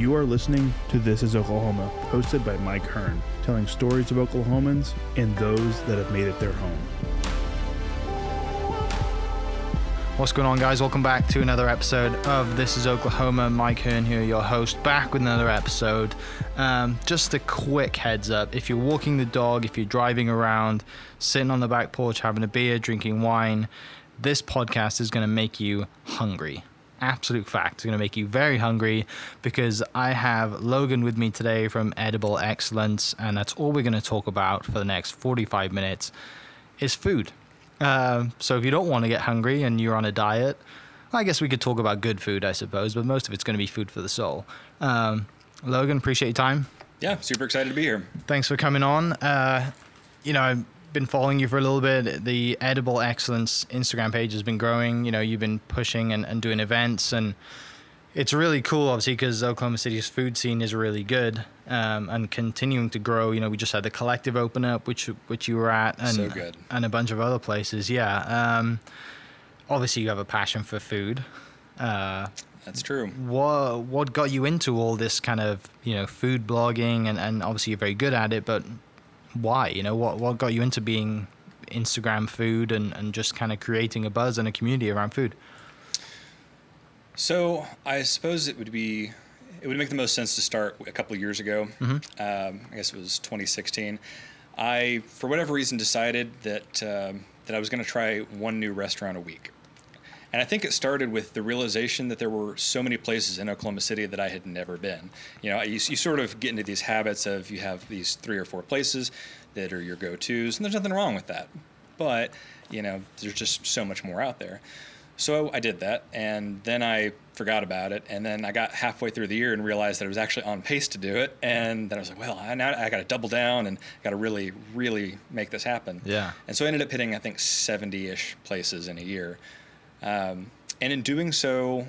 You are listening to This is Oklahoma, hosted by Mike Hearn, telling stories of Oklahomans and those that have made it their home. What's going on, guys? Welcome back to another episode of This is Oklahoma. Mike Hearn here, your host, back with another episode. Um, just a quick heads up if you're walking the dog, if you're driving around, sitting on the back porch having a beer, drinking wine, this podcast is going to make you hungry. Absolute fact. It's going to make you very hungry because I have Logan with me today from Edible Excellence, and that's all we're going to talk about for the next 45 minutes is food. Uh, so if you don't want to get hungry and you're on a diet, I guess we could talk about good food, I suppose, but most of it's going to be food for the soul. Um, Logan, appreciate your time. Yeah, super excited to be here. Thanks for coming on. Uh, you know, been following you for a little bit. The Edible Excellence Instagram page has been growing. You know, you've been pushing and, and doing events, and it's really cool, obviously, because Oklahoma City's food scene is really good um, and continuing to grow. You know, we just had the collective open up, which which you were at, and So good. and a bunch of other places. Yeah. Um, obviously, you have a passion for food. Uh, That's true. what what got you into all this kind of you know food blogging and, and obviously you're very good at it but why you know what what got you into being instagram food and, and just kind of creating a buzz and a community around food So I suppose it would be, it would make the most sense to start a couple of years ago. Um, I guess it was 2016. I, for whatever reason, decided that um, that I was going to try one new restaurant a week. And I think it started with the realization that there were so many places in Oklahoma City that I had never been. You know, you, you sort of get into these habits of you have these three or four places that are your go-tos, and there's nothing wrong with that. But you know, there's just so much more out there. So I did that, and then I forgot about it, and then I got halfway through the year and realized that I was actually on pace to do it, and then I was like, well, I, now I got to double down and got to really, really make this happen. Yeah. And so I ended up hitting, I think, 70-ish places in a year, um, and in doing so,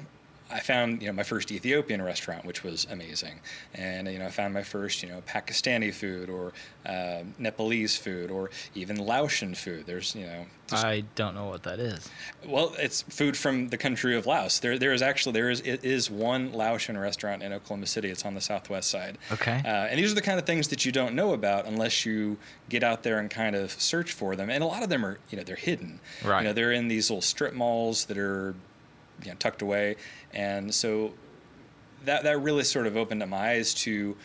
I found you know my first Ethiopian restaurant, which was amazing, and you know I found my first you know Pakistani food or uh, Nepalese food or even Laotian food. There's you know just i don't know what that is well, it's food from the country of Laos. There, there is actually there is it is one Laotian restaurant in Oklahoma City. It's on the southwest side. Okay. Uh, and these are the kind of things that you don't know about unless you get out there and kind of search for them. And a lot of them are, you know, they're hidden. Right. You know, they're in these little strip malls that are, you know, tucked away. And so that that really sort of opened up my eyes to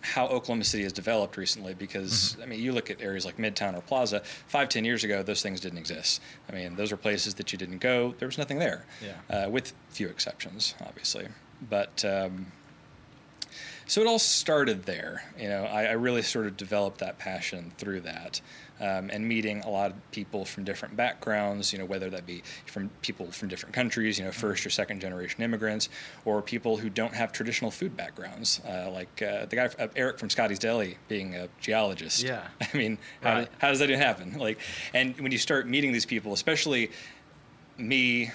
how Oklahoma City has developed recently because I mean you look at areas like Midtown or Plaza five ten years ago those things didn't exist I mean those are places that you didn't go there was nothing there Yeah. uh, with few exceptions obviously but um, so it all started there you know I, I really sort of developed that passion through that um, and meeting a lot of people from different backgrounds you know whether that be from people from different countries you know first or second generation immigrants or people who don't have traditional food backgrounds uh, like uh, the guy uh, Eric from Scotty's Deli being a geologist Yeah. I mean how, Right. how does that even happen like and when you start meeting these people especially me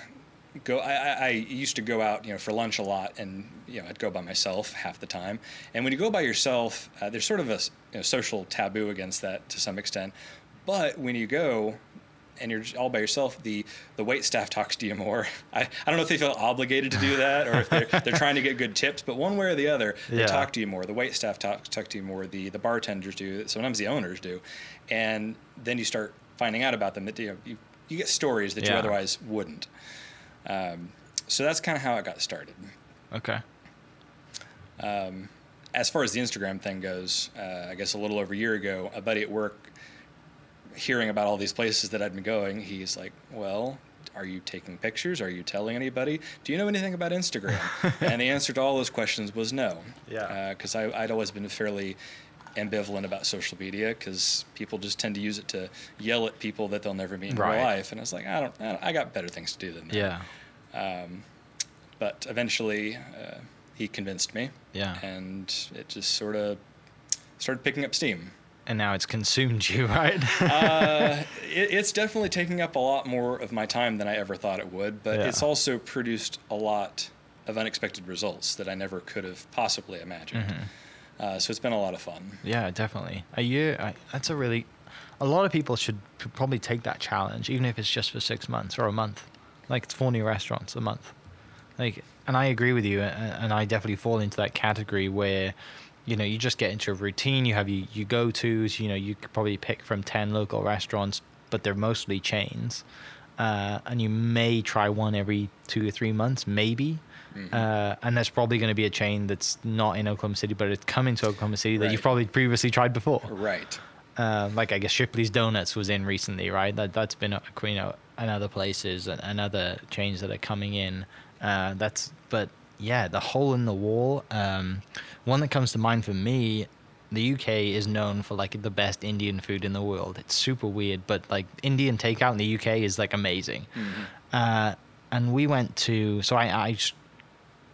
go I, I, I used to go out you know for lunch a lot and you know I'd go by myself half the time. And when you go by yourself uh, there's sort of a you know, social taboo against that to some extent. But when you go and you're all by yourself the the wait staff talks to you more. I, I don't know if they feel obligated to do that or if they're, they're trying to get good tips but one way or the other they Yeah. talk to you more. The wait staff talk, talk to you more. The the bartenders do. Sometimes the owners do. And then you start finding out about them that you know you, you get stories that you otherwise wouldn't um, so that's kind of how I got started. okay As far as the Instagram thing goes, uh, I guess a little over a year ago, a buddy at work, hearing about all these places that I'd been going, he's like, "Well, are you taking pictures? Are you telling anybody? Do you know anything about Instagram?" and the answer to all those questions was no. Yeah. Because I'd always been fairly ambivalent about social media because people just tend to use it to yell at people that they'll never meet in Right. real life, and I was like, I don't, I, don't- I got better things to do than that. yeah but eventually uh, he convinced me Yeah. and it just sort of started picking up steam and now it's consumed you right uh, it, it's definitely taking up a lot more of my time than i ever thought it would but Yeah. it's also produced a lot of unexpected results that i never could have possibly imagined Mm-hmm. Uh, so it's been a lot of fun Yeah, definitely. A year, I, that's a really, a lot of people should probably take that challenge, even if it's just for six months or a month. Like it's four new restaurants a month. Like and I agree with you, a- and I definitely fall into that category where, you know, you just get into a routine. You have you you go tos. You know, you could probably pick from ten local restaurants, but they're mostly chains, uh, and you may try one every two or three months, maybe. Mm-hmm. Uh, and there's probably going to be a chain that's not in Oklahoma City, but it's coming to Oklahoma City that Right. you've probably previously tried before. Right. Uh, like I guess Shipley's Donuts was in recently, right? That that's been you know and other places and, and other chains that are coming in. Uh, that's but yeah, the hole in the wall. Um, one that comes to mind for me, the UK is known for like the best Indian food in the world. It's super weird, but like Indian takeout in the UK is like amazing. Uh, and we went to so I I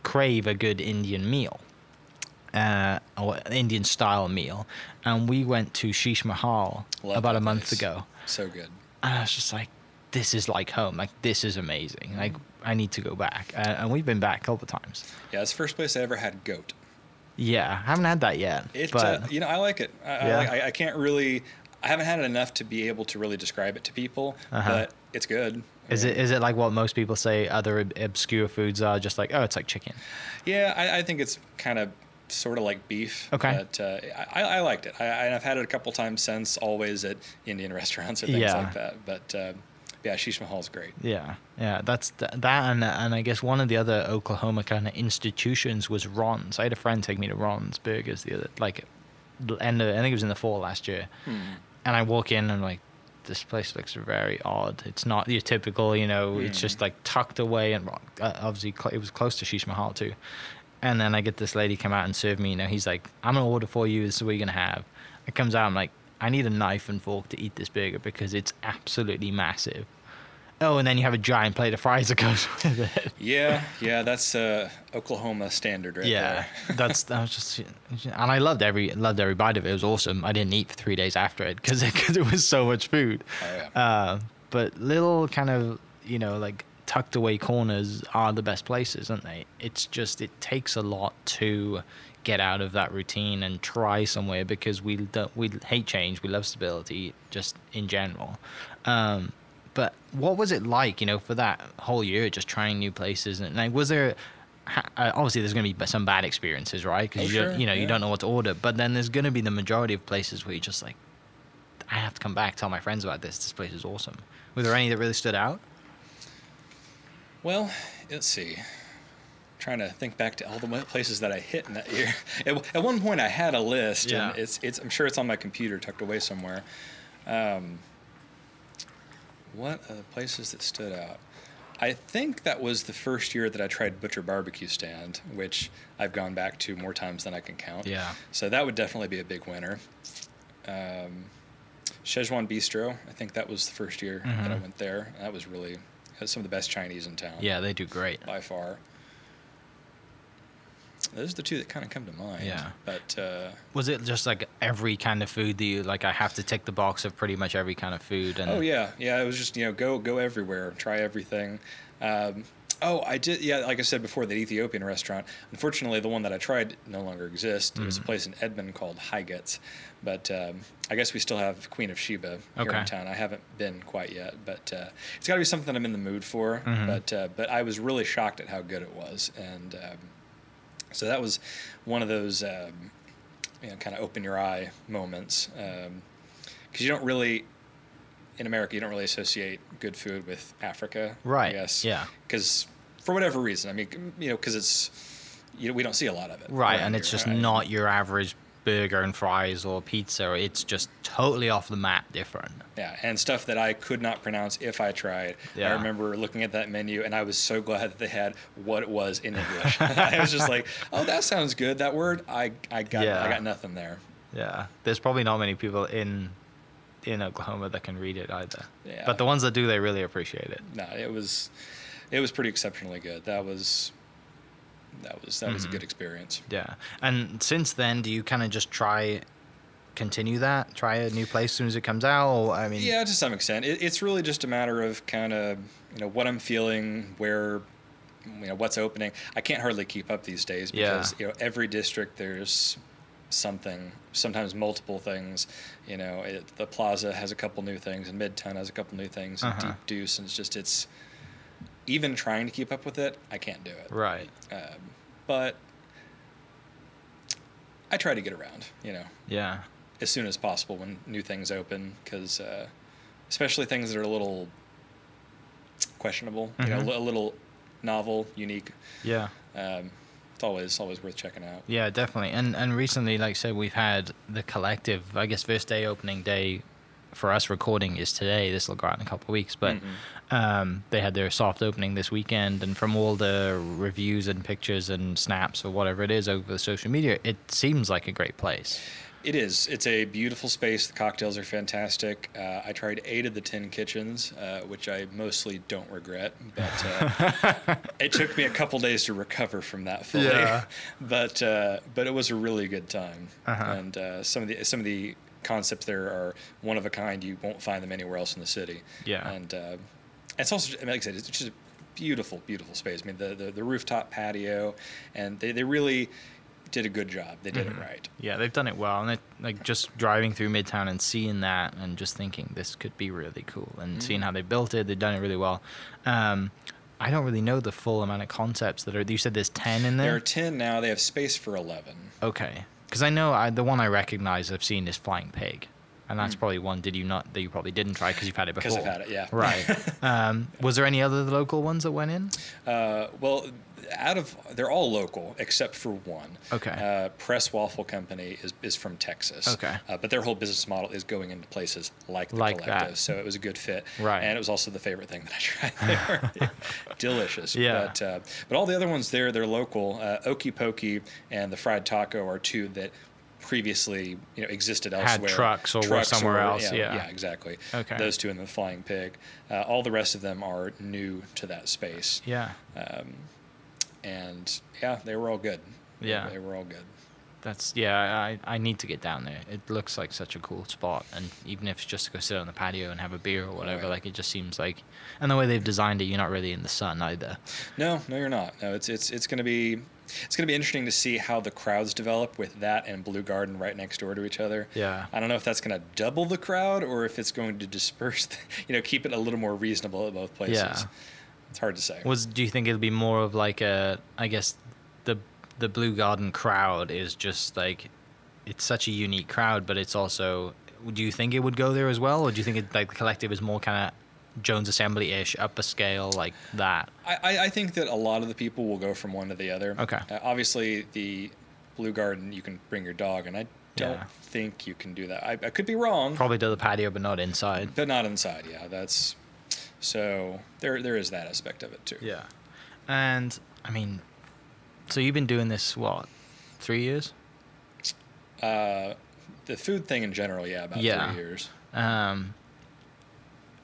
crave a good Indian meal uh, or an Indian style meal, and we went to Sheesh Mahal Love about a month place. ago, So good. and I was just like, "This is like home. Like this is amazing. Like I need to go back." Uh, and we've been back a couple times. Yeah, it's the first place I ever had goat. Yeah, I haven't had that yet. It, but uh, you know, I like it. I, Yeah. I, I can't really, I haven't had it enough to be able to really describe it to people, Uh-huh. but it's good. is it is it like what most people say other obscure foods are? Just like, oh, it's like chicken. Yeah, I, I think it's kind of sort of like beef. Okay. But uh, I, I liked it. I, I've had it a couple times since, always at Indian restaurants or things Yeah. like that. But uh, yeah, Sheesh Mahal's great. Yeah, yeah, that's th- that, and and I guess one of the other Oklahoma kind of institutions was Ron's. I had a friend take me to Ron's Burgers the other like, of, I think it was in the fall last year, and I walk in and I'm like, this place looks very odd. It's not your typical, you know, it's just like tucked away and uh, obviously cl- it was close to Sheesh Mahal too. And then I get this lady come out and serve me. You know, he's like, "I'm gonna order for you. This is what you're gonna have." It comes out. I'm like, "I need a knife and fork to eat this burger because it's absolutely massive." Oh, and then you have a giant plate of fries that goes with it. Yeah, yeah, that's uh, Oklahoma standard right yeah, there. that's that was just, and I loved every loved every bite of it. It was awesome. I didn't eat for three days after it because because it was so much food. Oh, yeah. Uh, but little kind of you know like tucked away corners are the best places, aren't they? It's just it takes a lot to get out of that routine and try somewhere because we don't we hate change. We love stability just in general. Um, what was it like, you know, for that whole year, just trying new places? And like, was there uh, obviously there's going to be some bad experiences, right? Because Oh, you sure, don't, you know you don't know what to order. But then there's going to be the majority of places where you're just like, I have to come back, tell my friends about this. This place is awesome. Were there any that really stood out? Well, let's see. Trying to think back to all the places that I hit in that year. At, at one point, I had a list, Yeah. and it's it's. I'm sure it's on my computer, tucked away somewhere. Um, what are the places that stood out? I think that was the first year that I tried Butcher Barbecue Stand, which I've gone back to more times than I can count. Yeah. So that would definitely be a big winner. Um, Szechuan Bistro, I think that was the first year that I Mhm. went there. That was really that was some of the best Chinese in town Yeah, they do great. by far. Those are the two that kind of come to mind. Yeah. But uh, Was it just like every kind of food that you like? I have to tick the box of pretty much every kind of food. And oh yeah, yeah. It was just you know go go everywhere, try everything. Um, oh, I did. Yeah, like I said before, that Ethiopian restaurant. Unfortunately, the one that I tried no longer exists. It was a Mhm. place in Edmond called Higet's, but um, I guess we still have Queen of Sheba here Okay. in town. I haven't been quite yet, but uh, it's got to be something I'm in the mood for. Mhm. But uh, but I was really shocked at how good it was, and um, so that was one of those um, you know kind of open your eye moments because you don't really in America you don't really associate good food with Africa, Right, I guess, yeah. because for whatever reason, I mean, you know, because it's you know we don't see a lot of it, Right, and it's just right? not your average burger and fries or pizza. It's just totally off the map different. Yeah, and stuff that I could not pronounce if I tried. Yeah. I remember looking at that menu, and I was so glad that they had what it was in English. I was just like, "Oh, that sounds good." That word, I, I got, Yeah. I got nothing there. Yeah, there's probably not many people in in Oklahoma that can read it either. Yeah. But the ones that do, they really appreciate it. No, it was, it was pretty exceptionally good. That was, that was that was a good experience. Yeah. And since then, do you kind of just try continue that? Try a new place as soon as it comes out? Or, I mean, Yeah, to some extent, it, it's really just a matter of kind of you know what I'm feeling, where you know what's opening. I can't hardly keep up these days Yeah. because you know every district there's something, sometimes multiple things. You know, it, the Plaza has a couple new things, and Midtown has a couple new things, Uh-huh. Deep Deuce, and it's just it's even trying to keep up with it, I can't do it. Right. Um, but I try to get around, you know, Yeah. as soon as possible when new things open, because uh, especially things that are a little questionable, you Mhm. know, a little novel, unique. Yeah. Um, it's always always worth checking out. Yeah, definitely. And and recently, like I said, we've had the collective. I guess first day opening day for us recording is today. This will go out in a couple of weeks, but Mhm. um, they had their soft opening this weekend, and from all the reviews and pictures and snaps or whatever it is over the social media, it seems like a great place. It is. It's a beautiful space. The cocktails are fantastic. Uh, I tried eight of the ten kitchens, uh, which I mostly don't regret, but uh, it took me a couple days to recover from that fully. Yeah. but uh, but it was a really good time, Uh-huh. and uh, some of the some of the concepts there are one of a kind. You won't find them anywhere else in the city. Yeah. and uh, it's also I mean, like I said, it's just a beautiful, beautiful space. I mean, the the, the rooftop patio, and they, they really did a good job. They did Mm-hmm. it right. Yeah, they've done it well, and it, like just driving through Midtown and seeing that, and just thinking this could be really cool, and seeing how they built it, they've done it really well. Um, I don't really know the full amount of concepts that are. You said there's ten in There there. are 10 now. They have space for 11. Okay, because I know I, the one I recognize I've seen is Flying Pig, and that's probably one. Did you not that you probably didn't try because you've had it before? Because I've had it, yeah. Right. um, was there any other local ones that went in? Uh, well, out of they're all local except for one. Okay. Uh, Press Waffle Company is, is from Texas. Okay. Uh, but their whole business model is going into places like the Like Collective, that. so it was a good fit. Right. And it was also the favorite thing that I tried there. Delicious. Yeah. But uh, but all the other ones there, they're local. Uh, Okie Pokey and the Fried Taco are two that previously you know existed elsewhere. Had trucks or were somewhere else, yeah. yeah, exactly. Okay. Those two and the Flying Pig. Uh, all the rest of them are new to that space. Yeah. Um, and yeah, they were all good. Yeah. they, were all good. That's yeah. I I need to get down there. It looks like such a cool spot, and even if it's just to go sit on the patio and have a beer or whatever, yeah. like it just seems like. And the way they've designed it, you're not really in the sun either. No, no, you're not. No, it's it's it's gonna be it's gonna be interesting to see how the crowds develop with that and Bleu Garten right next door to each other. Yeah. I don't know if that's gonna double the crowd or if it's going to disperse, the, you know, keep it a little more reasonable at both places. Yeah. It's hard to say. Was do you think it'll be more of like a? I guess the the Bleu Garten crowd is just like, it's such a unique crowd, but it's also. Do you think it would go there as well, or do you think it, like the collective is more kind of Jones Assembly ish, upper scale like that? I, I- think that a lot of the people will go from one to the other. Okay. Uh, obviously, the Bleu Garten, you can bring your dog, and I don't Yeah. think you can do that. I, I could be wrong. Probably to the patio, but not inside. but not inside. Yeah, that's so there. There is that aspect of it too. Yeah. And I mean, so you've been doing this what, three years? Uh, the food thing in general, yeah, about Yeah. three years. Um,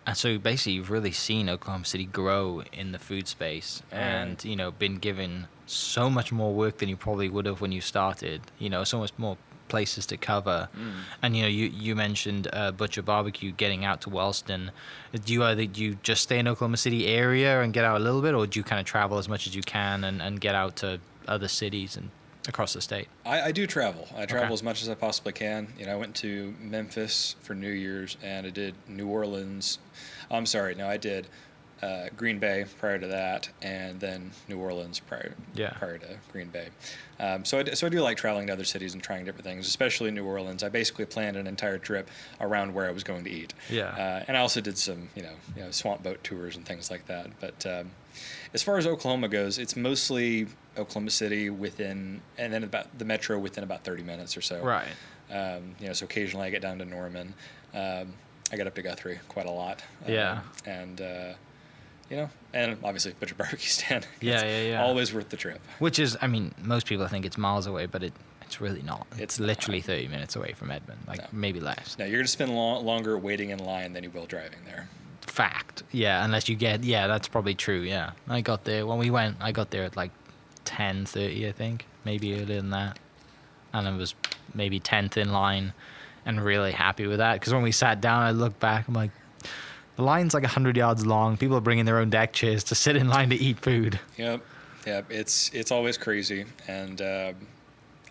and so basically, you've really seen Oklahoma City grow in the food space, Oh, and you know, been given so much more work than you probably would have when you started. You know, so much more places to cover. Mm. And you know, you you mentioned uh, Butcher Barbecue getting out to Wellston. Do you either do you just stay in Oklahoma City area and get out a little bit, or do you kind of travel as much as you can and, and get out to other cities and across the state? I, I do travel. I travel Okay. as much as I possibly can. You know, I went to Memphis for New Year's, and I did New Orleans. I'm sorry, no, I did uh, Green Bay prior to that, and then New Orleans prior Yeah. prior to Green Bay. Um, so I, d- so I do like traveling to other cities and trying different things, especially New Orleans. I basically planned an entire trip around where I was going to eat. Yeah. Uh, and I also did some, you know, you know, swamp boat tours and things like that. But um, as far as Oklahoma goes, it's mostly Oklahoma City within, and then about the metro within about 30 minutes or so. Right. Um, you know, so occasionally I get down to Norman. Um, I get up to Guthrie quite a lot. Yeah. Um, and, uh, you know, and obviously Butcher Barbecue Stand. Yeah, It's yeah, yeah. Always worth the trip. Which is, I mean, most people think it's miles away, but it it's really not. It's, It's literally not. 30 minutes away from Edmond, like No. maybe less. Now you're going to spend lo- longer waiting in line than you will driving there. Fact. Yeah, unless you get, yeah, that's probably true. Yeah, I got there when we went. I got there at like 10:30, I think, maybe earlier than that, and I was maybe 10th in line, and really happy with that because when we sat down, I looked back, I'm like. The line's like 100 yards long. People are bringing their own deck chairs to sit in line to eat food. Yep, yep. It's it's always crazy, and um,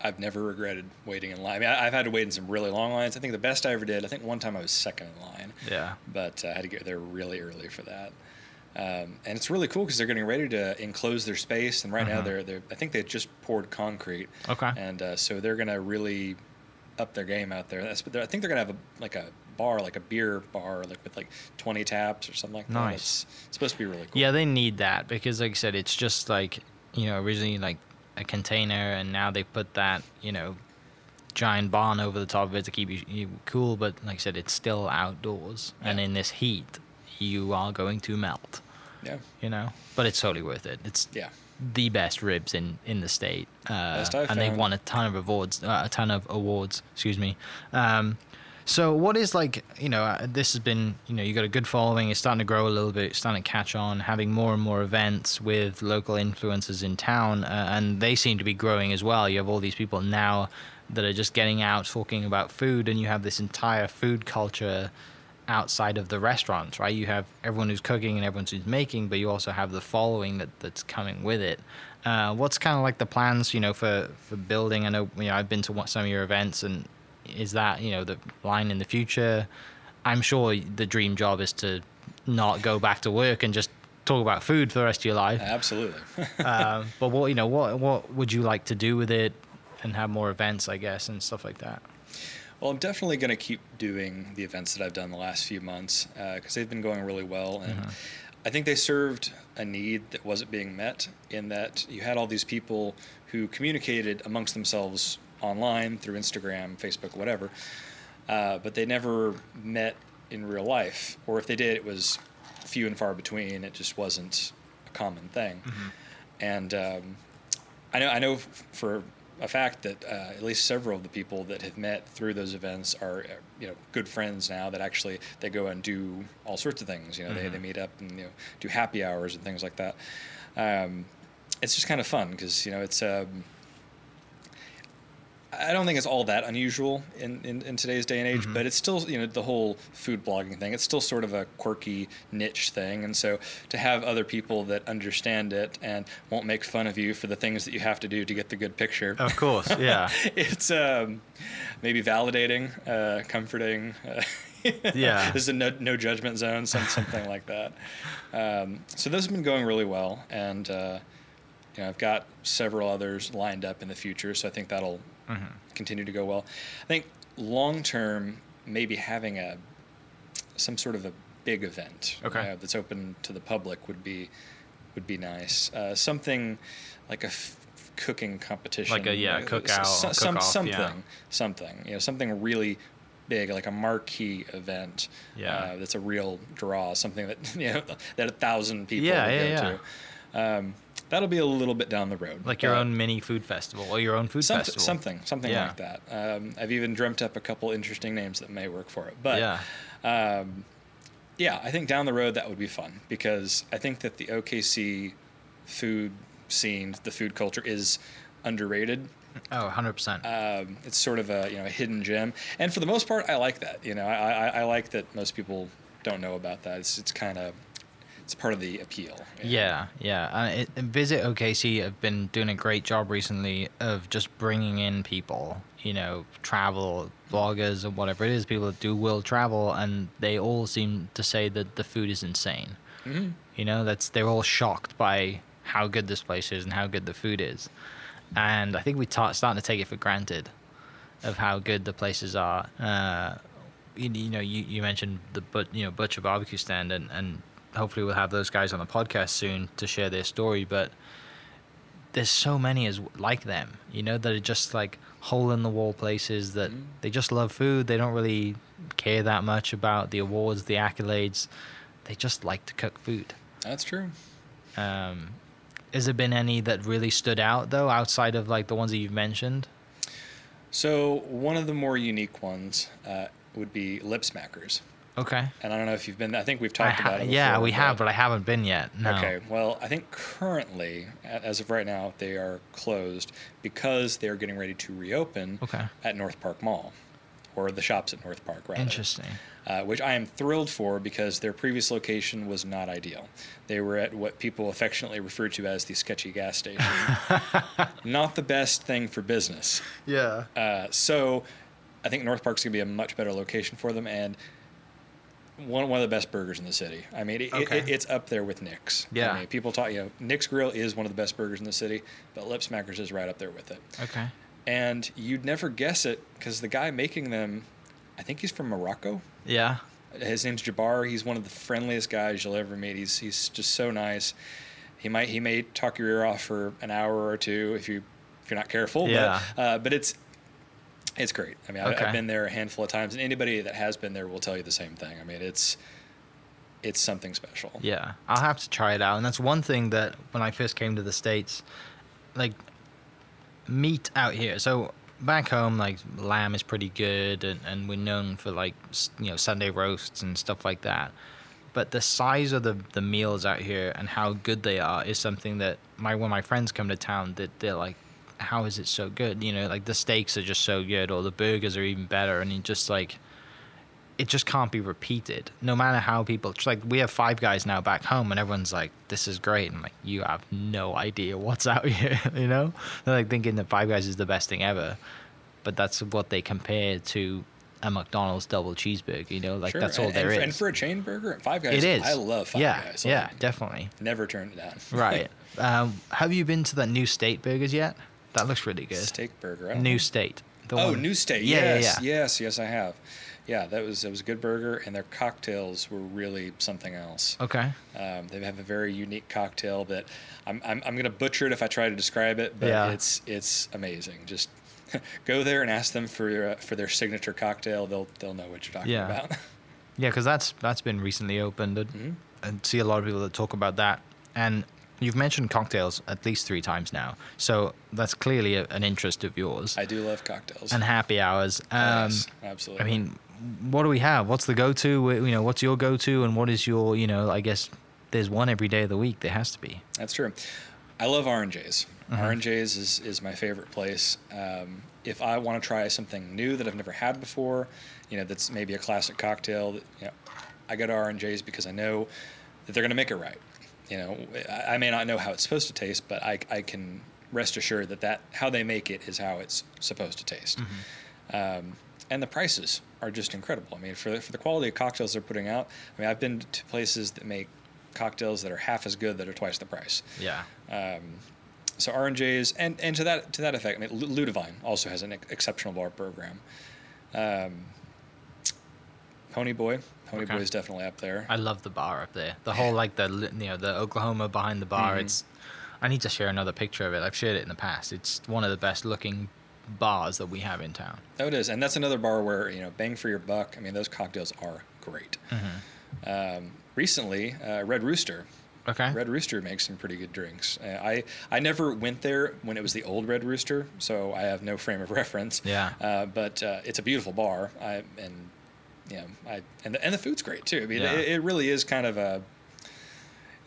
I've never regretted waiting in line. I mean, I, I've had to wait in some really long lines. I think the best I ever did. I think one time I was second in line, Yeah. but uh, I had to get there really early for that. Um, and it's really cool because they're getting ready to enclose their space, and right now Mhm. they're they're I think they just poured concrete, Okay. and uh, so they're gonna really up their game out there. That's, but I think they're gonna have a like a bar, like a beer bar, like with like 20 taps or something like that. Nice. It's, it's supposed to be really cool. Yeah, they need that because, like I said, it's just like you know originally like a container, and now they put that you know giant barn over the top of it to keep you, you cool. But like I said, it's still outdoors, and in this heat, you are going to melt. Yeah. You know, but it's totally worth it. It's Yeah. the best ribs in in the state, uh, and they won a ton of awards. Uh, a ton of awards, excuse me. Um, so what is like you know uh, this has been you know you got a good following. It's starting to grow a little bit. Starting to catch on. Having more and more events with local influencers in town, uh, and they seem to be growing as well. You have all these people now that are just getting out talking about food, and you have this entire food culture outside of the restaurants, right? You have everyone who's cooking and everyone who's making, but you also have the following that, that's coming with it. Uh, what's kind of like the plans, you know, for, for building? I know, you know, I've been to some of your events, and is that, you know, the line in the future? I'm sure the dream job is to not go back to work and just talk about food for the rest of your life. Absolutely. um, but what, you know, what what would you like to do with it, and have more events, I guess, and stuff like that. Well, I'm definitely going to keep doing the events that I've done the last few months because they've been going really well, and Mhm. I think they served a need that wasn't being met. In that you had all these people who communicated amongst themselves online through Instagram, Facebook, whatever, uh, but they never met in real life, or if they did, it was few and far between. It just wasn't a common thing, and um, I know I know f- for a fact that uh, at least several of the people that have met through those events are uh, you know good friends now that actually they go and do all sorts of things. You know they, they Mhm. meet up and you know do happy hours and things like that. Um, it's just kind of fun because you know it's um, I don't think it's all that unusual in, in, in today's day and age, Mhm. but it's still, you know, the whole food blogging thing, it's still sort of a quirky niche thing. And so to have other people that understand it and won't make fun of you for the things that you have to do to get the good picture. Of course, yeah. it's um, maybe validating, uh, comforting. Uh, Yeah. This is a no, no judgment zone, some, something like that. Um, so those have been going really well. And, uh, you know, I've got several others lined up in the future. So I think that'll Mhm. continue to go well. I think long term, maybe having a some sort of a big event Okay. uh, that's open to the public would be would be nice. Uh, something like a f- cooking competition, Like a, yeah, uh, cookout, so- some, something, yeah. something. You know, something really big, like a marquee event. Yeah. uh, that's a real draw. Something that you know that a thousand people Yeah, would yeah, go to. Um, that'll be a little bit down the road. Like your own mini food festival or your own food Somet- festival. Something, something Yeah. like that. Um, I've even dreamt up a couple interesting names that may work for it. But yeah. um, yeah, I think down the road that would be fun because I think that the OKC food scene, the food culture, is underrated. Oh, 100%. Um, it's sort of a you know a hidden gem, and for the most part, I like that. You know, I, I, I like that most people don't know about that. It's it's kind of it's part of the appeal. know? Yeah, yeah. And it, Visit OKC have been doing a great job recently of just bringing in people, you know, travel bloggers or whatever it is, people that do will travel, and they all seem to say that the food is insane. Mhm. You know, that's they're all shocked by how good this place is and how good the food is, and I think we ta- starting to take it for granted of how good the places are. Uh, you, you know, you, you mentioned the but you know butcher barbecue stand, and, and hopefully we'll have those guys on the podcast soon to share their story. But there's so many as like them, you know, that are just like hole in the wall places that Mhm. they just love food. They don't really care that much about the awards, the accolades. They just like to cook food. That's true. Um, has there been any that really stood out though, outside of like the ones that you've mentioned? So one of the more unique ones uh, would be lip smackers. Okay. And I don't know if you've been. I think we've talked ha- about it. yeah, before, we have, but I haven't been yet. No. Okay. Well, I think currently, as of right now, they are closed because they are getting ready to reopen Okay. at North Park Mall, or the shops at North Park, rather. Interesting. Uh, which I am thrilled for because their previous location was not ideal. They were at what people affectionately refer to as the sketchy gas station. not the best thing for business. Yeah. Uh, so I think North Park's going to be a much better location for them. And one one of the best burgers in the city. I mean, it, Okay. it, it's up there with Nick's. Yeah. I mean, people talk. You know, Nick's Grill is one of the best burgers in the city, but Lip Smackers is right up there with it. Okay. And you'd never guess it because the guy making them, I think he's from Morocco. Yeah. His name's Jabbar. He's one of the friendliest guys you'll ever meet. He's he's just so nice. He might he may talk your ear off for an hour or two if you if you're not careful. Yeah. But, uh, but it's it's great. I mean, I, Okay. I've been there a handful of times, and anybody that has been there will tell you the same thing. I mean, it's it's something special. Yeah, I'll have to try it out. And that's one thing that when I first came to the States, like meat out here. So back home, like lamb is pretty good, and, and we're known for like, you know, Sunday roasts and stuff like that. But the size of the, the meals out here and how good they are is something that my when my friends come to town that they're like, how is it so good? You know, like the steaks are just so good, or the burgers are even better, and you just like it just can't be repeated. No matter how people like we have five guys now back home and everyone's like, This is great. And I'm like, you have no idea what's out here, you know? They're like thinking that five guys is the best thing ever. But that's what they compare to a McDonald's double cheeseburger, you know, like Sure. that's all and, there and, is. And for a chain burger, Five Guys, it is. I love Five yeah, Guys. Yeah, definitely. Never turned it down. Right. um, have you been to that new state burgers yet? That looks really good. Steak burger. New know. state. The Oh, one- New State. Yeah, yes, yeah, yeah. yes, yes. I have. Yeah, that was it was a good burger, and their cocktails were really something else. Okay. Um, they have a very unique cocktail that I'm I'm, I'm going to butcher it if I try to describe it, but Yeah. it's it's amazing. Just go there and ask them for your, uh, for their signature cocktail. They'll they'll know what you're talking Yeah. about. Yeah, because that's that's been recently opened, and, Mhm. and see a lot of people that talk about that. And you've mentioned cocktails at least three times now, so that's clearly a, an interest of yours. I do love cocktails. and happy hours. Um, yes, absolutely. I mean, what do we have? What's the go-to? You know, what's your go-to, and what is your? You know, I guess there's one every day of the week. There has to be. That's true. I love R&J's. Mhm. R&J's is, is my favorite place. Um, if I want to try something new that I've never had before, you know, that's maybe a classic cocktail, that, you know, I go to R&J's because I know that they're going to make it right. You know, I, I may not know how it's supposed to taste, but I, I can rest assured that, that how they make it is how it's supposed to taste. Um, and the prices are just incredible. I mean, for the, for the quality of cocktails they're putting out, I mean, I've been to places that make cocktails that are half as good that are twice the price. Yeah. Um, so R and J's, and and to that to that effect, I mean, Lu- Ludivine also has an ex- exceptional bar program. Um, Pony Boy, Pony Okay. Boy is definitely up there. I love the bar up there. The whole like the you know the Oklahoma behind the bar. Mhm. It's. I need to share another picture of it. I've shared it in the past. It's one of the best looking bars that we have in town. Oh, it is, and that's another bar where you know, bang for your buck. I mean, those cocktails are great. Um, recently, uh, Red Rooster. Okay. Red Rooster makes some pretty good drinks. Uh, I I never went there when it was the old Red Rooster, so I have no frame of reference. Yeah. Uh, but uh, it's a beautiful bar. I and you know I and the, and the food's great too. I mean, Yeah. it, it really is kind of a.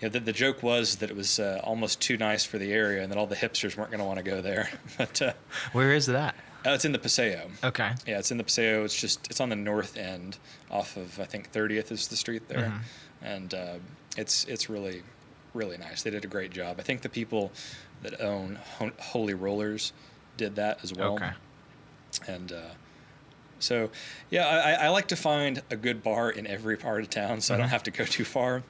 You know, the, the joke was that it was uh, almost too nice for the area, and that all the hipsters weren't going to want to go there. but uh, Where is that? uh, it's in the Paseo. Okay. Yeah, it's in the Paseo. It's just it's on the north end, off of I think 30th is the street there, Mhm. and uh, it's it's really really nice. They did a great job. I think the people that own Ho- Holey Rollers did that as well. Okay. And uh, so, yeah, I, I- I like to find a good bar in every part of town, so I Mhm. don't have to go too far.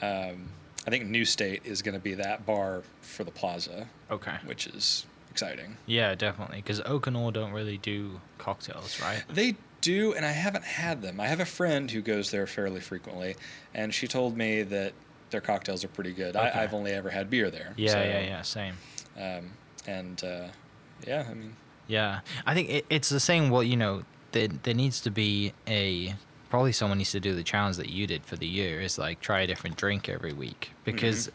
Um, I think New State is going to be that bar for the Plaza, Okay. which is exciting. Yeah, definitely. Because Oak & Ore don't really do cocktails, right? They do, and I haven't had them. I have a friend who goes there fairly frequently, and she told me that their cocktails are pretty good. Okay. I, I've only ever had beer there. Yeah, so, yeah, yeah. Same. Um, and uh, yeah, I mean, Yeah, I think it, it's the same. Well, you know, there, there needs to be a probably someone needs to do the challenge that you did for the year is like try a different drink every week because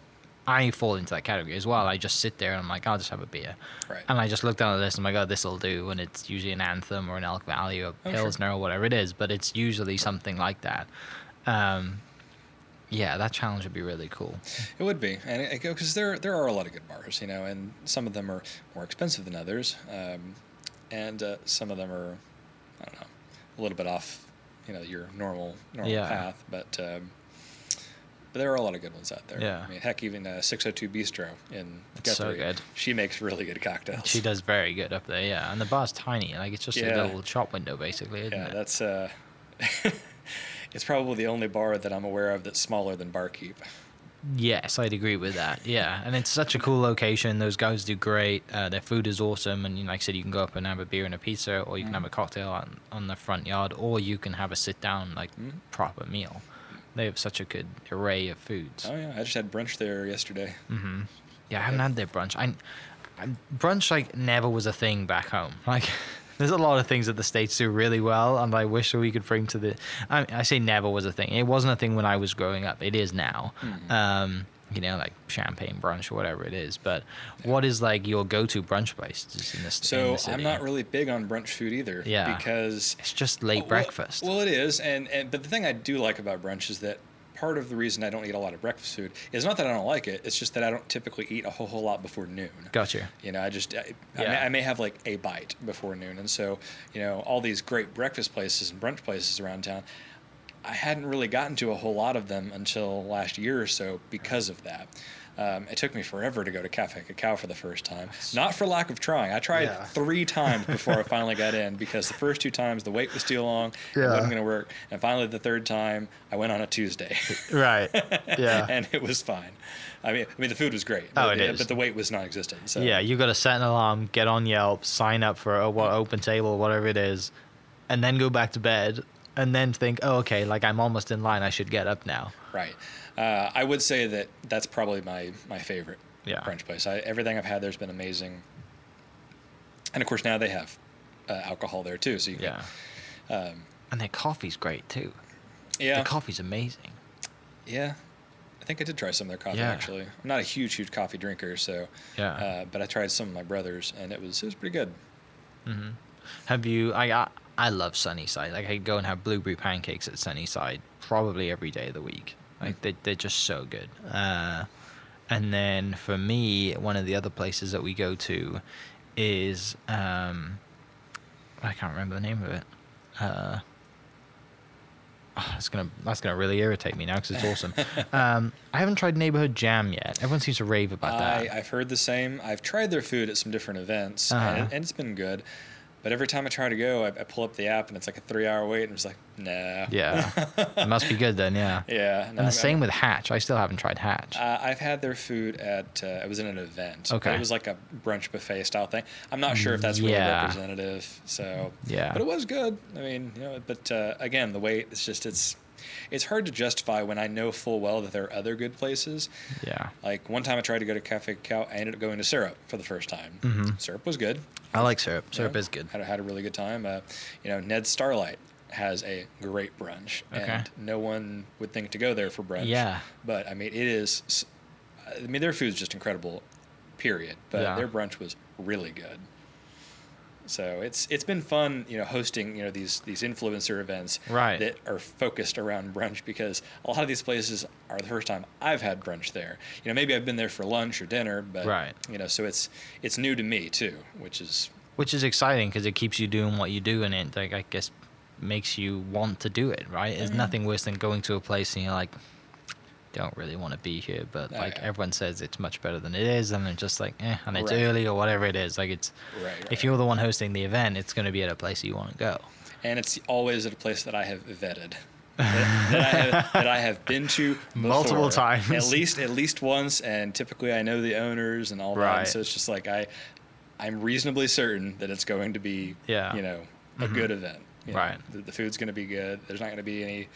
I fall into that category as well. I just sit there and I'm like, I'll just have a beer, right. and I just look down the list and I'm like, oh, this will do, and it's usually an Anthem or an Elk Valley or Oh, sure. Pilsner or whatever it is, but it's usually something like that. Um, yeah, that challenge would be really cool. It would be, and because there there are a lot of good bars, you know, and some of them are more expensive than others, um, and uh, some of them are, I don't know, a little bit off, you know, your normal normal Yeah. path. But um, but there are a lot of good ones out there. Yeah. I mean, heck, even uh, 602 Bistro in It's so good. she makes really good cocktails. She does very good up there, yeah. And the bar's tiny, like it's just Yeah. a little shop window basically, isn't Yeah, it? that's uh, it's probably the only bar that I'm aware of that's smaller than Barkeep. Yes, I'd agree with that. Yeah, and it's such a cool location. Those guys do great. Uh, their food is awesome, and you know, like I said, you can go up and have a beer and a pizza, or you can have a cocktail on, on the front yard, or you can have a sit down like Mm. proper meal. They have such a good array of foods. Oh yeah, I just had brunch there yesterday. hmm Yeah, I haven't had their brunch. I, I brunch like never was a thing back home. Like, there's a lot of things that the states do really well, and I wish that we could bring to the. I, I say never was a thing. It wasn't a thing when I was growing up. It is now. Mhm. Um, you know, like champagne brunch or whatever it is. But what is like your go-to brunch place in this? in So city? I'm not really big on brunch food either. Yeah. Because It's just late Well- breakfast. Well, it is, and, and but the thing I do like about brunch is that part of the reason I don't eat a lot of breakfast food is not that I don't like it. It's just that I don't typically eat a whole whole lot before noon. Gotcha. You know, I just I, I, may, I may have like a bite before noon, and so you know all these great breakfast places and brunch places around town. I hadn't really gotten to a whole lot of them until last year or so because of that. Um, it took me forever to go to Cafe Cacao for the first time. Not for lack of trying. I tried Yeah. three times before I finally got in because the first two times the wait was too long. It Yeah. wasn't going to work. And finally, the third time, I went on a Tuesday. Right. Yeah. and it was fine. I mean, I mean, the food was great. Oh, but, it is. But the wait was non-existent. So Yeah, you got to set an alarm, get on Yelp, sign up for a what, open table, whatever it is, and then go back to bed, and then think, oh, okay, like I'm almost in line. I should get up now. Right. Uh, I would say that that's probably my my favorite Yeah. brunch place. I, everything I've had there's been amazing. And of course now they have uh, alcohol there too, so you Yeah. can. Um, And their coffee's great too. yeah. The coffee's amazing. yeah. I think I did try some of their coffee Yeah. actually. I'm not a huge huge coffee drinker, so. Yeah. Uh, but I tried some of my brothers, and it was it was pretty good. hmm Have you? I I, I love Sunnyside. Like I could go and have blueberry pancakes at Sunnyside probably every day of the week. Like they they're just so good. Uh, and then for me, one of the other places that we go to is um, I can't remember the name of it. Uh, oh, that's gonna that's gonna really irritate me now because it's awesome. um, I haven't tried Neighborhood Jam yet. Everyone seems to rave about I, that. I've heard the same. I've tried their food at some different events, Uh-huh. and, and it's been good. But every time I try to go, I, I pull up the app, and it's like a three-hour wait, and it's like, nah. yeah, it must be good then. Yeah. Yeah. no, And the I'm- same with Hatch. I still haven't tried Hatch. Uh, I've had their food at. Uh, I was in an event. Okay. It was like a brunch buffet style thing. I'm not sure if that's really Yeah. representative. So. Yeah. But it was good. I mean, you know, but uh, again, the wait. It's just it's. It's hard to justify when I know full well that there are other good places. yeah. Like one time I tried to go to Cafe Cacao, I ended up going to Syrup for the first time. Mhm. Syrup was good. I like syrup. you Syrup know, is good. Had, had a really good time. Uh, you know, Ned Starlight has a great brunch, Okay. and no one would think to go there for brunch. Yeah. But I mean, it is. I mean, their food's just incredible. Period. But Yeah. their brunch was really good. So it's it's been fun, you know, hosting you know these these influencer events Right. that are focused around brunch because a lot of these places are the first time I've had brunch there. You know, maybe I've been there for lunch or dinner, but Right. you know, so it's it's new to me too, which is Which is exciting because it keeps you doing what you do, and it like I guess makes you want to do it. Right? There's Mhm. nothing worse than going to a place and you're like, don't really want to be here, but Oh, like everyone says it's much better than it is, and it's just like, eh, and it's Right. early or whatever it is. Like it's right. if you're the one hosting the event, it's going to be at a place you want to go. and it's always at a place that I have vetted. that, that I have, that I have been to Multiple times. at least at least once, and typically I know the owners and all that. And so it's just like I, I'm reasonably certain that it's going to be, Yeah. you know, a Mhm. good event. you know. Right. the, the food's going to be good. There's not going to be any,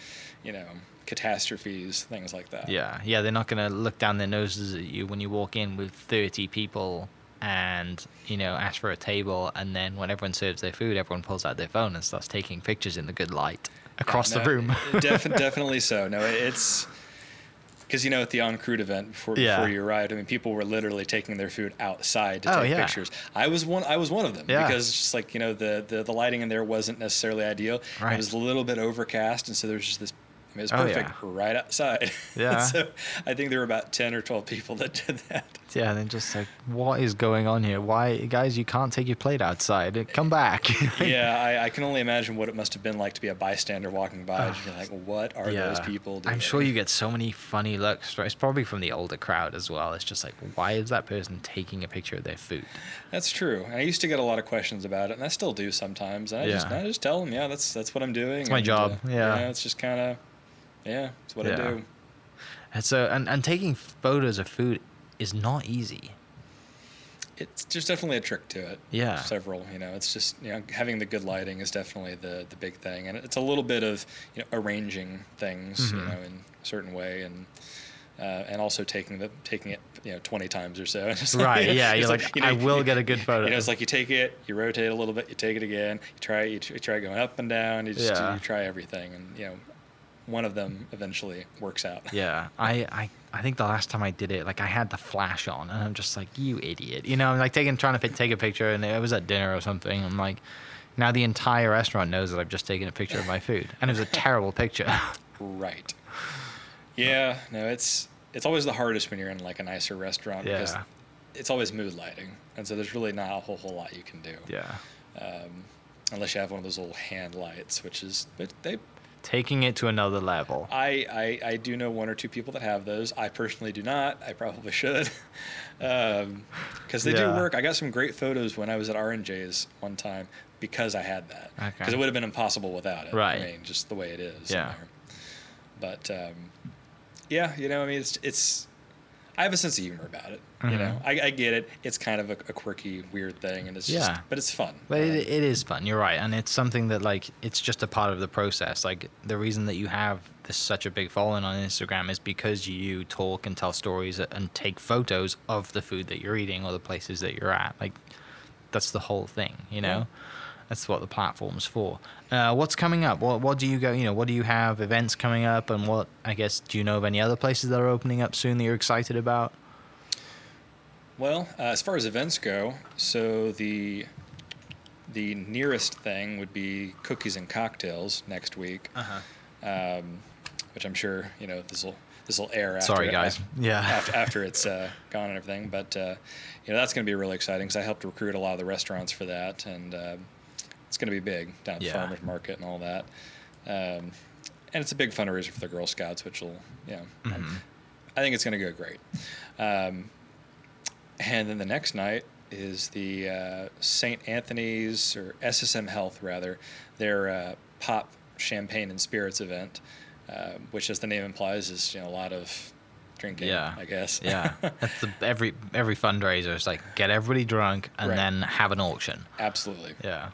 you know, catastrophes, things like that. Yeah, yeah, they're not going to look down their noses at you when you walk in with 30 people and, you know, ask for a table. And then when everyone serves their food, everyone pulls out their phone and starts taking pictures in the good light across Yeah, the room. def- definitely so. No, it's because you know at the on crude event before Yeah. before you arrived, I mean people were literally taking their food outside to Oh, take yeah. pictures. I was one. I was one of them Yeah. because it's just like you know the, the the lighting in there wasn't necessarily ideal. Right. It was a little bit overcast, and so there was just this mean, it's Oh, perfect yeah. right outside. Yeah. so I think there were about ten or twelve people that did that. Yeah, and then just like, what is going on here? Why, guys, you can't take your plate outside. Come back. yeah, I, I can only imagine what it must have been like to be a bystander walking by. Just like, what are those people doing? I'm sure you get so many funny looks. It's probably from the older crowd as well. It's just like, why is that person taking a picture of their food? That's true. I used to get a lot of questions about it, and I still do sometimes. And I just Yeah. I just tell them, yeah, that's that's what I'm doing. It's my and, job, uh, yeah. you know, it's just kind of, yeah, it's what I do. And so, and, and taking photos of food is not easy. It's there's definitely a trick to it. Yeah. Several, you know, it's just you know having the good lighting is definitely the the big thing, and it's a little bit of you know arranging things, you Mhm. know, in a certain way, and. Uh, and also taking the taking it you know 20 times or so Just Right, yeah, it's you're like, I will get a good photo. you know it's like you take it you rotate a little bit you take it again you try you, you try going up and down you just Yeah. you try everything and you know one of them eventually works out Yeah, I, I, I think the last time I did it, like I had the flash on, and I'm just like, you idiot, you know, I'm like taking, trying to pick, take a picture, and it was at dinner or something. I'm like, now the entire restaurant knows that I've just taken a picture of my food, and it was a terrible picture. Right. Yeah, no, it's it's always the hardest when you're in like a nicer restaurant because it's always mood lighting, and so there's really not a whole whole lot you can do. yeah, Um, unless you have one of those little hand lights, which is but they taking it to another level. I, I I do know one or two people that have those. I personally do not. I probably should, because they do work. I got some great photos when I was at R and J's one time because I had that. Okay. Because it would have been impossible without it. Right. I mean, just the way it is. Yeah. But um, yeah, you know, I mean, it's it's. I have a sense of humor about it. You know, Mhm. I, I get it. It's kind of a, a quirky, weird thing, and it's just, Yeah. but it's fun. But Um, it, it is fun. You're right, and it's something that like it's just a part of the process. Like the reason that you have this such a big following on Instagram is because you talk and tell stories and take photos of the food that you're eating or the places that you're at. Like that's the whole thing, you know. Yeah. That's what the platform's for. Uh, what's coming up? What what do you go? You know, what do you have events coming up, and what I guess do you know of any other places that are opening up soon that you're excited about? Well, uh, as far as events go, so the the nearest thing would be cookies and cocktails next week, Uh huh. um, which I'm sure you know this will this will air. After, Sorry, guys. af- Yeah. After, after it's uh, gone and everything, but uh, you know that's going to be really exciting because I helped recruit a lot of the restaurants for that, and uh, it's going to be big down at the farmers market and all that. Um, and it's a big fundraiser for the Girl Scouts, which will, you know, Mhm. I think it's going to go great. Um, and then the next night is the uh, St. Anthony's or SSM Health, rather, their uh, pop champagne and spirits event, uh, which, as the name implies, is you know a lot of drinking. Yeah. I guess. Yeah, that's the, every every fundraiser is like get everybody drunk and Right. then have an auction. Absolutely. Yeah.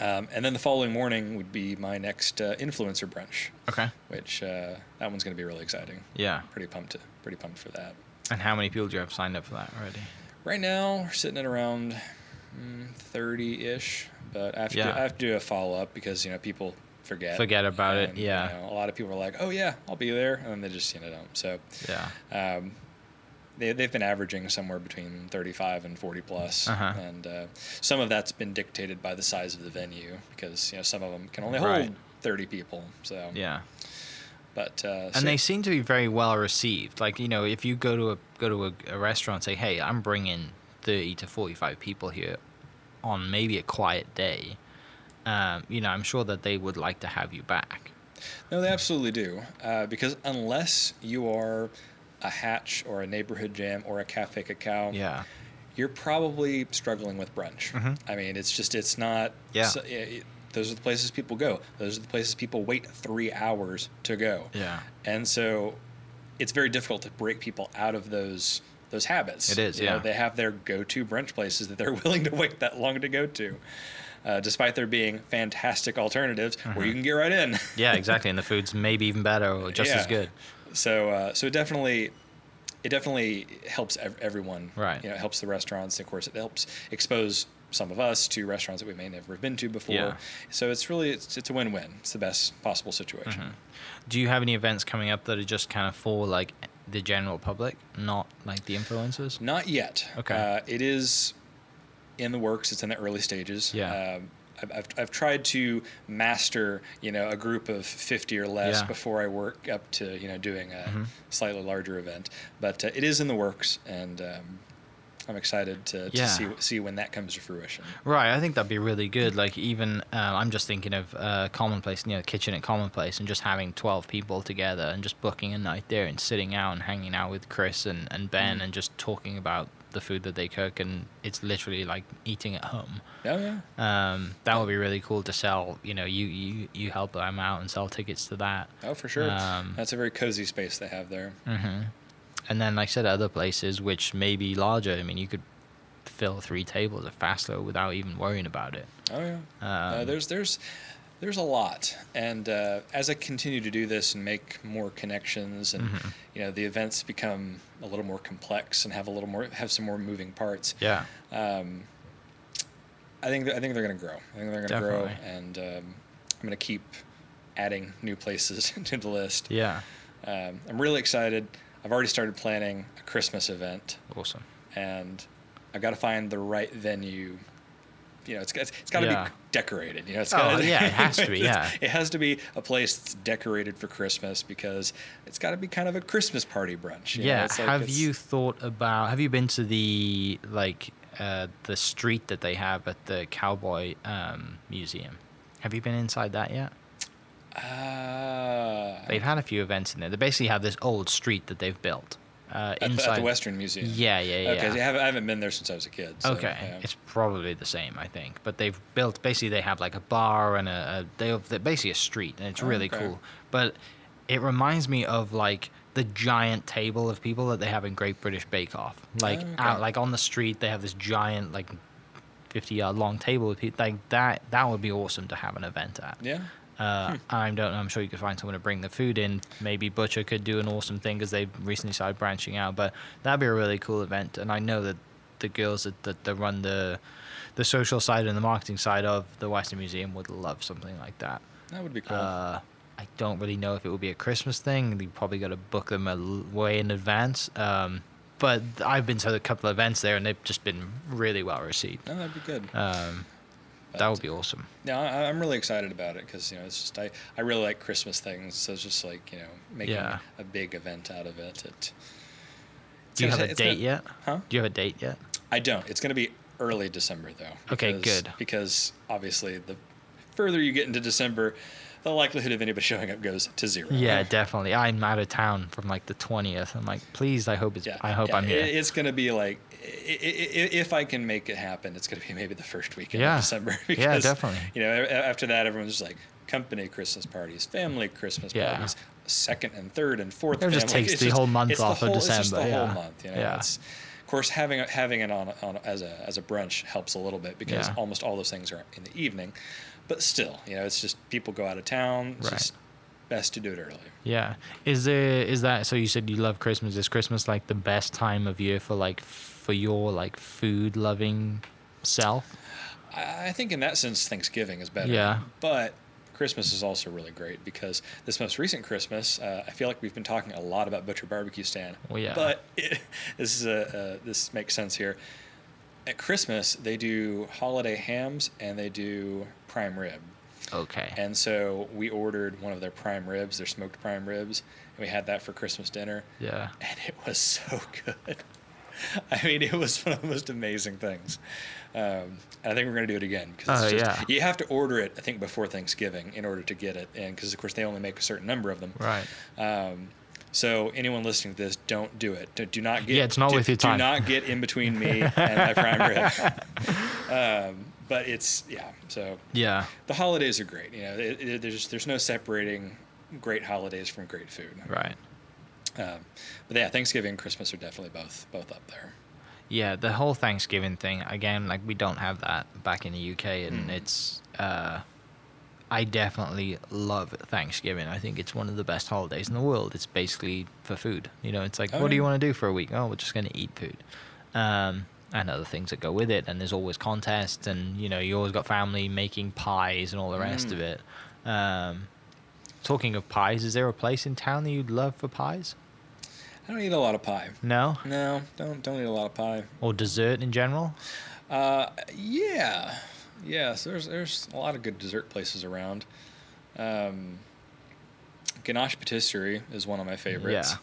Um, and then the following morning would be my next uh, influencer brunch, Okay. which uh, that one's going to be really exciting. Yeah. Pretty pumped. To, pretty pumped for that. And how many people do you have signed up for that already? Right now, we're sitting at around thirty ish, but I have, to do, I have to do a follow up because you know people forget. Forget about it, yeah. You know, a lot of people are like, "Oh yeah, I'll be there," and then they just you know don't. So, Yeah. um, they they've been averaging somewhere between thirty five and forty plus, Uh-huh. and uh, some of that's been dictated by the size of the venue because you know some of them can only hold Right. thirty people. So Yeah. but uh, And so- they seem to be very well received. Like you know, if you go to a go to a, a restaurant, and say, "Hey, I'm bringing thirty to forty-five people here on maybe a quiet day," um, you know, I'm sure that they would like to have you back. No, they absolutely do. Uh, because unless you are a Hatch or a Neighborhood Jam or a Cafe Cacao, Yeah. you're probably struggling with brunch. Mhm. I mean, it's just it's not. Yeah. so- it- those are the places people go. Those are the places people wait three hours to go. Yeah. And so, it's very difficult to break people out of those those habits. It is, You know, yeah. they have their go-to brunch places that they're willing to wait that long to go to, uh, despite there being fantastic alternatives where you can get right in. Yeah, exactly. and the food's maybe even better or just as good. So uh, so it definitely it definitely helps ev- everyone. Right. You know, it helps the restaurants. Of course, it helps expose some of us to restaurants that we may never have been to before. Yeah. So it's really it's, it's a win-win. It's the best possible situation. Mm-hmm. Do you have any events coming up that are just kind of for like the general public, not like the influencers? Not yet. Okay. Uh, it is in the works. It's in the early stages. Yeah. Um, I've, I've, tried to master you know a group of 50 or less Yeah. before I work up to you know doing a Mhm. slightly larger event. But uh, it is in the works, and um, I'm excited to, to Yeah. see see when that comes to fruition. Right, I think that'd be really good. Like even um, I'm just thinking of uh, Commonplace, you know, kitchen at Commonplace, and just having twelve people together and just booking a night there and sitting out and hanging out with Chris and, and Ben Mm. and just talking about the food that they cook and it's literally like eating at home. Oh yeah. Um, that would be really cool to sell. You know, you you you help them out and sell tickets to that. Oh, for sure. Um, That's a very cozy space they have there. hmm And then, like I said, other places which may be larger. I mean, you could fill three tables at Fastlow without even worrying about it. Oh yeah. Um, uh, there's there's there's a lot, and uh, as I continue to do this and make more connections, and Mhm. you know the events become a little more complex and have a little more have some more moving parts. Yeah. Um, I think I think they're going to grow. I think they're going to grow, and um, I'm going to keep adding new places to the list. Yeah. Um, I'm really excited. I've already started planning a Christmas event Awesome. and I've got to find the right venue. You know, it's it's, it's got to Yeah. be decorated. You know, it's Oh, gotta, yeah, it has to be, yeah. it has to be a place that's decorated for Christmas because it's got to be kind of a Christmas party brunch. yeah. Like have you thought about? Have you been to the like uh, the street that they have at the Cowboy um, Museum? Have you been inside that yet? Ah, They've had a few events in there. They basically have this old street that they've built uh, at, the, inside. at the Western Museum. Yeah, yeah, yeah. Okay, I haven't, I haven't been there since I was a kid. so, okay, yeah. it's probably the same, I think. But they've built basically they have like a bar and a, a they have basically a street, and it's Oh, really okay. cool. But it reminds me of like the giant table of people that they have in Great British Bake Off. Like Oh, okay. out like on the street, they have this giant like fifty yard long table with people like that. That would be awesome to have an event at. yeah. Uh, I don't know. I'm sure you could find someone to bring the food in. Maybe Butcher could do an awesome thing because they've recently started branching out. But that'd be a really cool event. And I know that the girls that, that, that run the the social side and the marketing side of the Western Museum would love something like that. That would be cool. Uh, I don't really know if it would be a Christmas thing. You probably got to book them a l- way in advance. Um, but I've been to a couple of events there, and they've just been really well received. no, that'd be good. Um, that would be awesome. Yeah, I, I'm really excited about it because you know it's just I, I really like Christmas things, so it's just like you know making Yeah. a big event out of it. it Do you have a date gonna- yet? Huh? Do you have a date yet? I don't. It's going to be early December though. Okay, good. Because obviously, the further you get into December, the likelihood of anybody showing up goes to zero. Yeah, definitely. I'm out of town from like the twentieth. I'm like, please. I hope it's. Yeah, I hope yeah, I'm here. it's going to be like, if I can make it happen, it's going to be maybe the first weekend Yeah. of December. Yeah, definitely. You know, after that, everyone's just like company Christmas parties, family Christmas Yeah. parties, second and third and fourth. It just takes It's the whole month it's the off of whole- It's just the December, whole month. You know, Yeah. it's, of course, having having it on, on as a as a brunch helps a little bit because Yeah. almost all those things are in the evening. But still, you know, it's just people go out of town. It's Right. just best to do it early. yeah. Is there? Is that? So you said you love Christmas. Is Christmas like the best time of year for like for your like food loving self? I think in that sense, Thanksgiving is better. Yeah. But Christmas is also really great because this most recent Christmas, uh, I feel like we've been talking a lot about Butcher Barbecue Stand. Well, yeah. But it, this is a, uh, this makes sense here. At Christmas, they do holiday hams and they do prime rib. Okay. And so we ordered one of their prime ribs, their smoked prime ribs, and we had that for Christmas dinner. yeah. And it was so good. I mean, it was one of the most amazing things. Um, and I think we're going to do it again because Oh, just, yeah. you have to order it, I think, before Thanksgiving in order to get it. And because, of course, they only make a certain number of them. Right. Um, so anyone listening to this, don't do it. Do, do not get. Yeah, it's not do, worth your time. Do not get in between me and my prime rib. Um, but it's yeah. So Yeah. the holidays are great. You know, it, it, there's there's no separating great holidays from great food. Right. Um, but yeah, Thanksgiving and Christmas are definitely both both up there. Yeah, the whole Thanksgiving thing again, like we don't have that back in the UK, and Mm. it's. Uh, I definitely love Thanksgiving. I think it's one of the best holidays in the world. It's basically for food. You know, it's like, Oh, what do you want to do for a week? Oh, we're just going to eat food. Um, and other things that go with it. And there's always contests, and you know, you always got family making pies and all the rest of Mm. it. Um, talking of pies, is there a place in town that you'd love for pies? I don't eat a lot of pie. No, No, don't don't eat a lot of pie. or dessert in general? Uh, yeah, Yeah, so there's there's a lot of good dessert places around. Um, Ganache Patisserie is one of my favorites.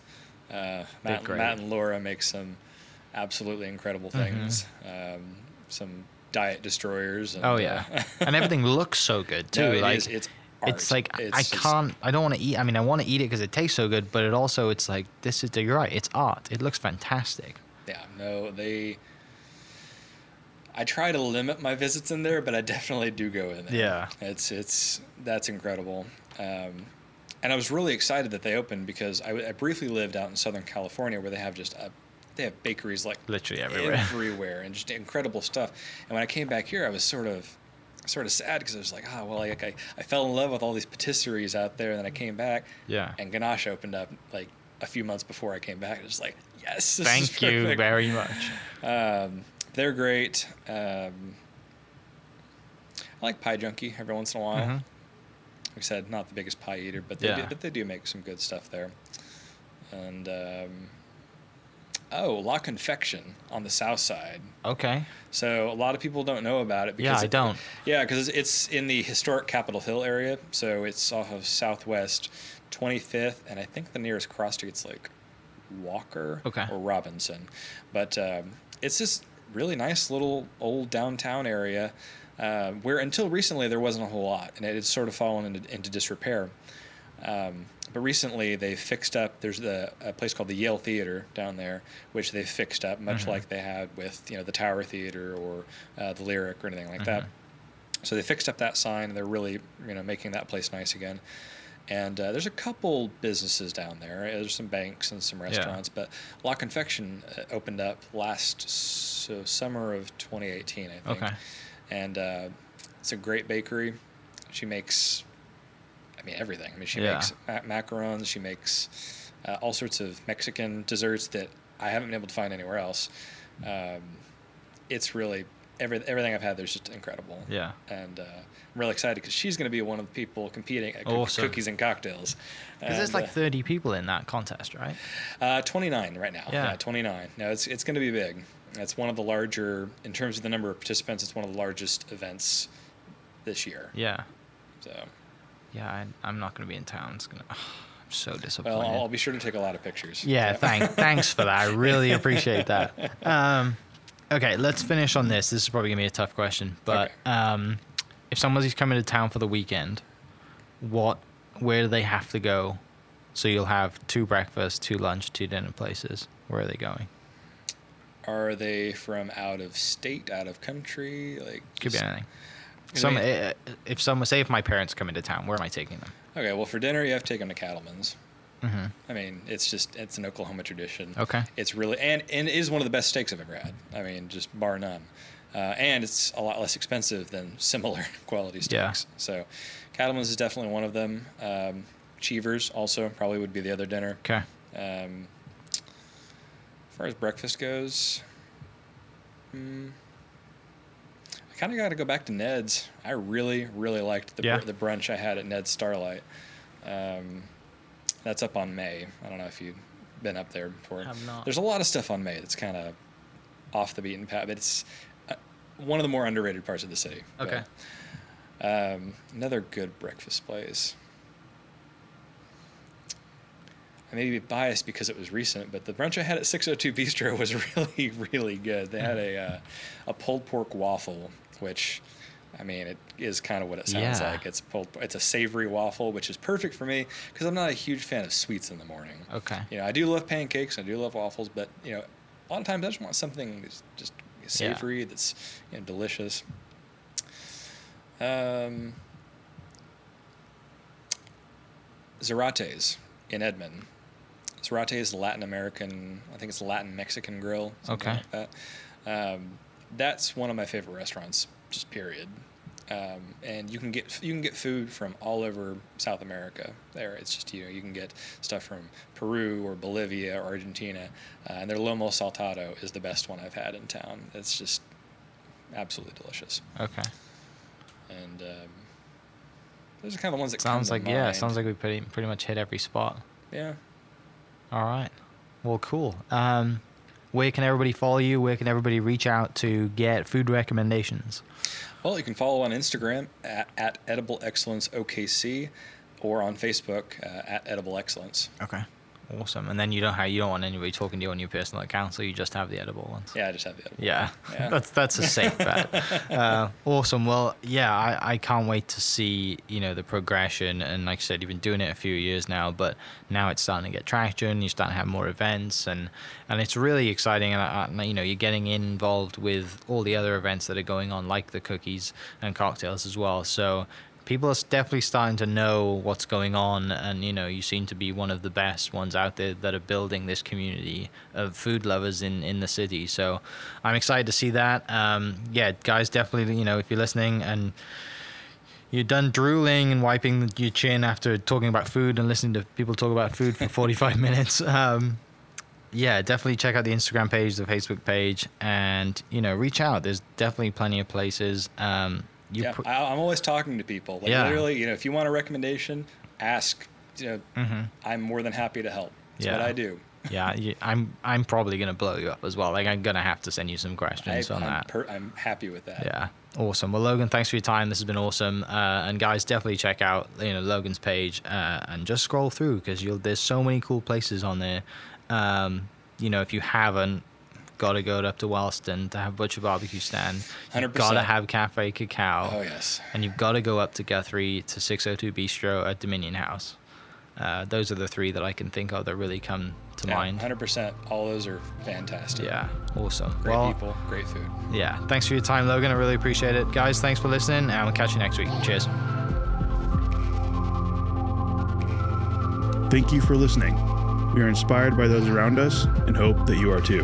Uh, Matt. Matt and Laura make some absolutely incredible Mhm. things. Um, some diet destroyers. And, Oh yeah, uh, and everything looks so good too. no, it like is- it's it's like It's I can't. I don't want to eat. I mean, I want to eat it because it tastes so good, but it also it's like this is. You're right. It's art. It looks fantastic. Yeah, no, they. I try to limit my visits in there, but I definitely do go in there. Yeah. it's it's that's incredible, um, and I was really excited that they opened because I, I briefly lived out in Southern California where they have just a, they have bakeries like Literally everywhere. everywhere, and just incredible stuff. And when I came back here, I was sort of sort of sad because I was like, oh well, like I, I fell in love with all these patisseries out there, and then I came back, Yeah. and Ganache opened up like a few months before I came back. It was like, yes, Thank you very much. Um, they're great. Um, I like Pie Junkie every once in a while. Mhm. Like I said, not the biggest pie eater, but they Yeah. do, but they do make some good stuff there. And um, oh, La Confection on the south side. Okay. So a lot of people don't know about it. Because Yeah, I it- don't. Yeah, because it's in the historic Capitol Hill area, so it's off of Southwest 25th, and I think the nearest cross street's like Walker Okay. or Robinson. But um, it's this really nice little old downtown area uh, where until recently there wasn't a whole lot, and it had sort of fallen into, into disrepair. Um, but recently they fixed up. There's the, a place called the Yale Theater down there, which they fixed up, much Mhm. like they had with you know the Tower Theater or uh, the Lyric or anything like that. Mhm. So they fixed up that sign, and they're really you know making that place nice again. And uh, there's a couple businesses down there. There's some banks and some restaurants, but La Confection uh, opened up last so summer of 2018, I think. Okay. And uh, it's a great bakery. She makes, I mean, everything. I mean, she Yeah. makes ma- macarons. She makes uh, all sorts of Mexican desserts that I haven't been able to find anywhere else. Um, it's really every, everything I've had there's just incredible. Yeah. And uh, I'm really excited because she's going to be one of the people competing at Awesome. cookies and cocktails. Because there's like uh, 30 people in that contest, right? uh, 29 right now. Yeah. 29. No, it's it's going to be big. It's one of the larger, in terms of the number of participants, it's one of the largest events this year. Yeah. So, Yeah. I, I'm not going to be in town. It's gonna. I'm so disappointed. well, I'll, be sure to take a lot of pictures. Yeah, thank, thanks for that. I really appreciate that. Um, okay, let's finish on this. This is probably gonna be a tough question, but Okay. um, if somebody's coming to town for the weekend, what, where do they have to go? So you'll have two breakfast, two lunch, two dinner places. Where are they going? Are they from out of state, out of country? Like, Could be anything. I Some, mean- eh, if someone, say, if my parents come into town, where am I taking them? Okay, well, for dinner, you have to take them to Cattleman's. Hmm I mean, it's just, it's an Oklahoma tradition. Okay. It's really, and, and it is one of the best steaks I've ever had. I mean, just bar none. Uh, and it's a lot less expensive than similar quality steaks. Yeah. So, Cattleman's is definitely one of them. Um, Cheevers also probably would be the other dinner. Okay. Um, as far as breakfast goes, hmm, I kind of got to go back to Ned's. I really, really liked the, br- the brunch I had at Ned's Starlight. Um, that's up on May. I don't know if you've been up there before. Have not. There's a lot of stuff on May that's kind of off the beaten path, but it's uh, one of the more underrated parts of the city. But, Okay. um, another good breakfast place. I may be biased because it was recent, but the brunch I had at 602 Bistro was really, really good. They had a uh, a pulled pork waffle, which, I mean, it is kind of what it sounds Yeah. like. It's pulled. It's a savory waffle, which is perfect for me because I'm not a huge fan of sweets in the morning. Okay. You know, I do love pancakes, I do love waffles, but you know, a lot of times I just want something that's just savory, that's you know, delicious. Um, Zarates in Edmond. Zarate is Latin American. I think it's Latin Mexican grill. Okay. Like that. Um, that's one of my favorite restaurants. Just period. Um, and you can get you can get food from all over South America. There, it's just you know you can get stuff from Peru or Bolivia or Argentina, uh, and their lomo saltado is the best one I've had in town. It's just absolutely delicious. Okay. And um, those are kind of the ones that Sounds like yeah. Sounds like we pretty pretty much hit every spot. yeah. All right. Well, cool. Um, where can everybody follow you? Where can everybody reach out to get food recommendations? Well, you can follow on Instagram at, at Edible Excellence OKC or on Facebook uh, at Edible Excellence. Okay. Awesome. And then you don't have you don't want anybody talking to you on your personal account, so you just have the edible ones. Yeah, I just have the edible. Yeah, Yeah. that's that's a safe bet. Uh, awesome. Well, yeah, I, I can't wait to see you know the progression. And like I said, you've been doing it a few years now, but now it's starting to get traction. You're starting to have more events, and and it's really exciting. And uh, you know, you're getting involved with all the other events that are going on, like the cookies and cocktails as well. So people are definitely starting to know what's going on and you know you seem to be one of the best ones out there that are building this community of food lovers in in the city so i'm excited to see that um yeah guys definitely you know if you're listening and you're done drooling and wiping your chin after talking about food and listening to people talk about food for 45 minutes um yeah, definitely check out the Instagram page, the Facebook page, and you know, reach out. There's definitely plenty of places. Um, you yeah, put- I, I'm always talking to people. Like Yeah. literally, you know, if you want a recommendation, ask. You know, Mhm. I'm more than happy to help. That's what I do. yeah, you, I'm I'm probably gonna blow you up as well. Like I'm gonna have to send you some I, questions on I'm, that. per, I'm happy with that. Yeah, awesome. Well, Logan, thanks for your time. This has been awesome. Uh, and guys, definitely check out you know Logan's page uh, and just scroll through because you'll there's so many cool places on there. Um, you know, if you haven't, gotta go up to Wellston to have Butcher Barbecue Stand. You've 100%. gotta have Cafe Cacao. Oh yes. And you've got to go up to Guthrie to 602 Bistro at Dominion House. Uh, those are the three that I can think of that really come to Yeah, mind. 100%. All those are fantastic. Yeah, awesome. Great well, people, great food. yeah, thanks for your time, Logan. I really appreciate it. Guys, thanks for listening, and we'll catch you next week. Cheers. Thank you for listening. We are inspired by those around us and hope that you are too.